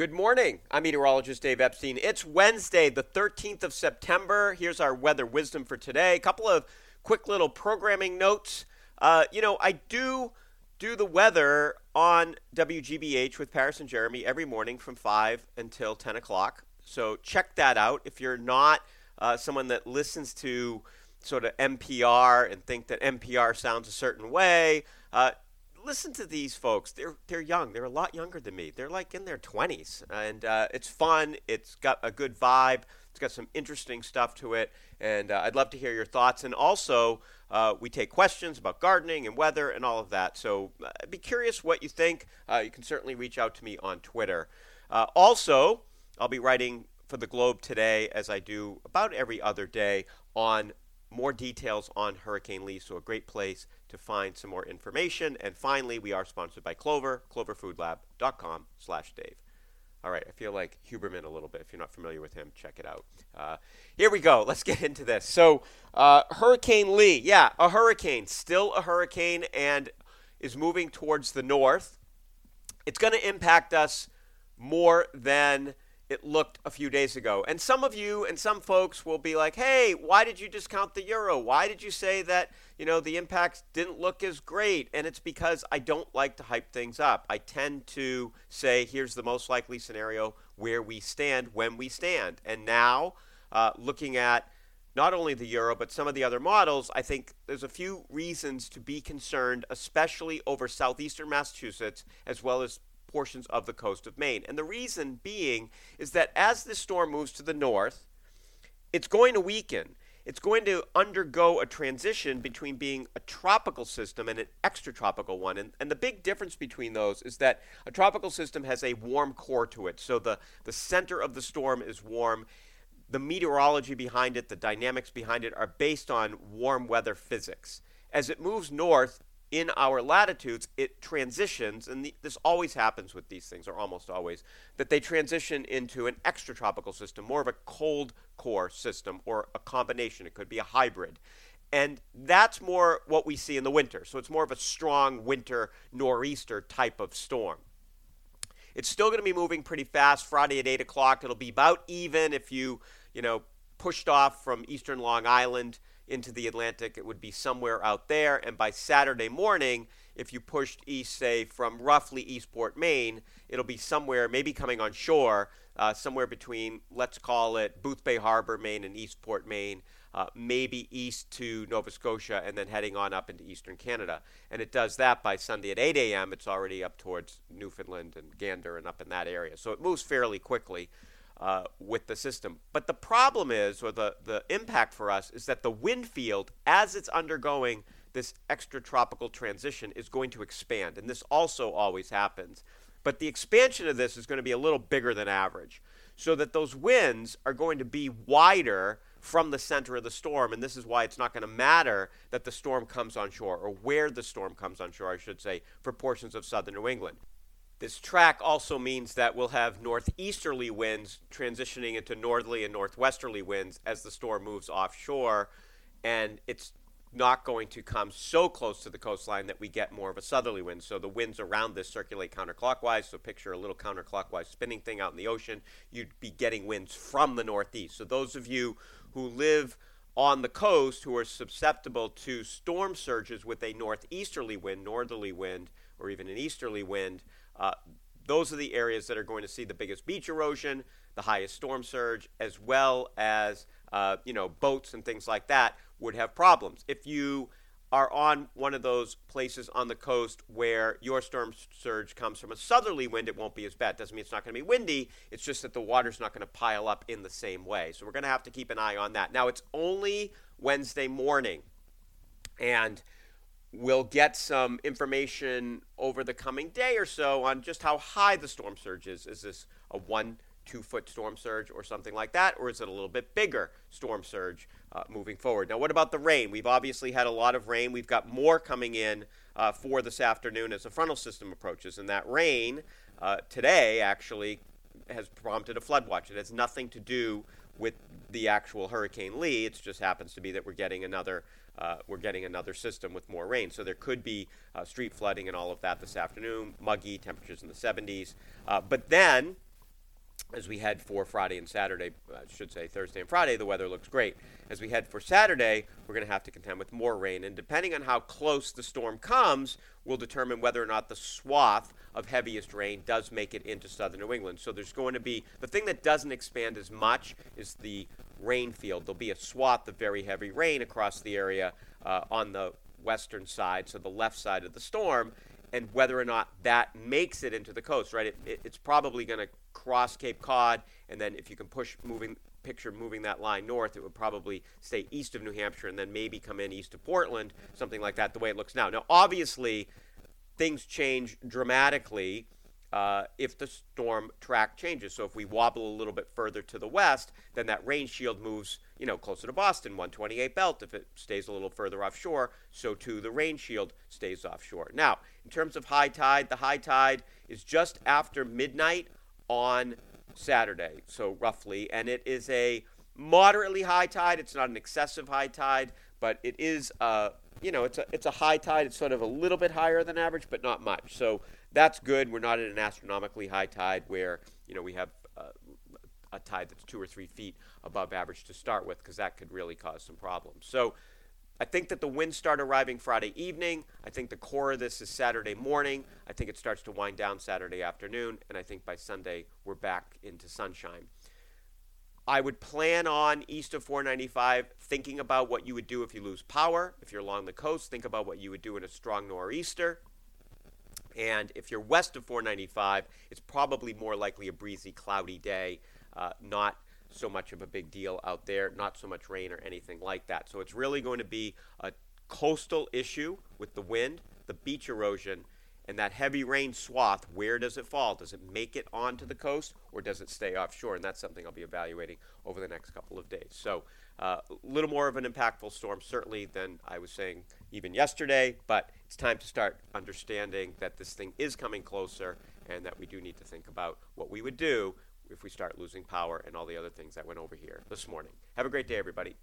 Good morning. I'm meteorologist Dave Epstein. It's Wednesday, the 13th of September. Here's our weather wisdom for today. A couple of quick little programming notes. Uh, you know, I do do the weather on WGBH with Paris and Jeremy every morning from 5 until 10 o'clock. So check that out. If you're not uh, someone that listens to sort of NPR and think that NPR sounds a certain way, uh, listen to these folks. They're they're young. They're a lot younger than me. They're like in their 20s, and uh, it's fun. It's got a good vibe. It's got some interesting stuff to it, and uh, I'd love to hear your thoughts. And also, uh, we take questions about gardening and weather and all of that. So uh, be curious what you think. Uh, you can certainly reach out to me on Twitter. Uh, also, I'll be writing for the Globe today, as I do about every other day, on more details on Hurricane Lee. So a great place to find some more information. And finally, we are sponsored by Clover, cloverfoodlab.com slash Dave. All right, I feel like Huberman a little bit. If you're not familiar with him, check it out. Uh, here we go. Let's get into this. So, uh, Hurricane Lee, yeah, a hurricane, still a hurricane, and is moving towards the north. It's going to impact us more than it looked a few days ago. And some of you and some folks will be like, "Hey, why did you discount the euro? Why did you say that, you know, the impacts didn't look as great?" And it's because I don't like to hype things up. I tend to say, "Here's the most likely scenario where we stand when we stand." And now, uh, looking at not only the euro but some of the other models, I think there's a few reasons to be concerned, especially over southeastern Massachusetts as well as portions of the coast of Maine. And the reason being is that as this storm moves to the north, it's going to weaken. It's going to undergo a transition between being a tropical system and an extratropical one. And, and the big difference between those is that a tropical system has a warm core to it. So the, the center of the storm is warm. The meteorology behind it, the dynamics behind it, are based on warm weather physics. As it moves north, in our latitudes, it transitions, and the, this always happens with these things, or almost always, that they transition into an extratropical system, more of a cold core system, or a combination. It could be a hybrid. And that's more what we see in the winter. So it's more of a strong winter nor'easter type of storm. It's still going to be moving pretty fast. Friday at 8 o'clock, it'll be about even if you, you know, pushed off from eastern Long Island into the Atlantic, it would be somewhere out there. And by Saturday morning, if you pushed east, say from roughly Eastport, Maine, it'll be somewhere, maybe coming on shore, uh, somewhere between, let's call it Boothbay Harbor, Maine, and Eastport, Maine. Uh, maybe east to Nova Scotia and then heading on up into eastern Canada. And it does that by Sunday at 8 a.m. It's already up towards Newfoundland and Gander and up in that area. So it moves fairly quickly uh, with the system. But the problem is, or the, the impact for us, is that the wind field, as it's undergoing this extratropical transition, is going to expand. And this also always happens. But the expansion of this is going to be a little bigger than average. So that those winds are going to be wider from the center of the storm. And this is why it's not going to matter that the storm comes on shore, or where the storm comes on shore, I should say, for portions of southern New England. This track also means that we'll have northeasterly winds transitioning into northerly and northwesterly winds as the storm moves offshore, and it's not going to come so close to the coastline that we get more of a southerly wind. So the winds around this circulate counterclockwise. So picture a little counterclockwise spinning thing out in the ocean. You'd be getting winds from the northeast. So those of you who live on the coast who are susceptible to storm surges with a northeasterly wind, northerly wind, or even an easterly wind, uh, those are the areas that are going to see the biggest beach erosion, the highest storm surge, as well as uh, you know boats and things like that would have problems. If you are on one of those places on the coast where your storm surge comes from a southerly wind, it won't be as bad. Doesn't mean it's not going to be windy. It's just that the water's not going to pile up in the same way. So we're going to have to keep an eye on that. Now it's only Wednesday morning, and We'll get some information over the coming day or so on just how high the storm surge is. Is this a one, two foot storm surge or something like that? Or is it a little bit bigger storm surge uh, moving forward? Now, what about the rain? We've obviously had a lot of rain. We've got more coming in uh, for this afternoon as the frontal system approaches. And that rain uh, today actually has prompted a flood watch. It has nothing to do with the actual Hurricane Lee. It just happens to be that we're getting another uh, we're getting another system with more rain. So there could be uh, street flooding and all of that this afternoon, muggy, temperatures in the 70s. Uh, but then as we head for Friday and Saturday, I should say Thursday and Friday, the weather looks great. As we head for Saturday, we're going to have to contend with more rain. And depending on how close the storm comes, will determine whether or not the swath of heaviest rain does make it into southern New England. So there's going to be the thing that doesn't expand as much is the rain field. There'll be a swath of very heavy rain across the area uh, on the western side, so the left side of the storm and whether or not that makes it into the coast, right? It, it, it's probably going to cross Cape Cod, and then if you can push moving picture moving that line north, it would probably stay east of New Hampshire and then maybe come in east of Portland, something like that. The way it looks now. Now, obviously, things change dramatically uh, if the storm track changes. So if we wobble a little bit further to the west, then that rain shield moves, you know, closer to Boston, 128 belt. If it stays a little further offshore, so too the rain shield stays offshore. Now, in terms of high tide, the high tide is just after midnight on Saturday, so roughly, and it is a moderately high tide. It's not an excessive high tide, but it is a you know, it's a it's a high tide. It's sort of a little bit higher than average, but not much. So that's good. We're not at an astronomically high tide where you know we have uh, a tide that's two or three feet above average to start with, because that could really cause some problems. So. I think that the winds start arriving Friday evening. I think the core of this is Saturday morning. I think it starts to wind down Saturday afternoon. And I think by Sunday, we're back into sunshine. I would plan on east of 495 thinking about what you would do if you lose power. If you're along the coast, think about what you would do in a strong nor'easter. And if you're west of 495, it's probably more likely a breezy, cloudy day, uh, not so much of a big deal out there, not so much rain or anything like that. So it's really going to be a coastal issue with the wind, the beach erosion, and that heavy rain swath, where does it fall? Does it make it onto the coast or does it stay offshore? And that's something I'll be evaluating over the next couple of days. So uh, a little more of an impactful storm, certainly, than I was saying even yesterday, but it's time to start understanding that this thing is coming closer and that we do need to think about what we would do if we start losing power and all the other things that went over here this morning. Have a great day, everybody.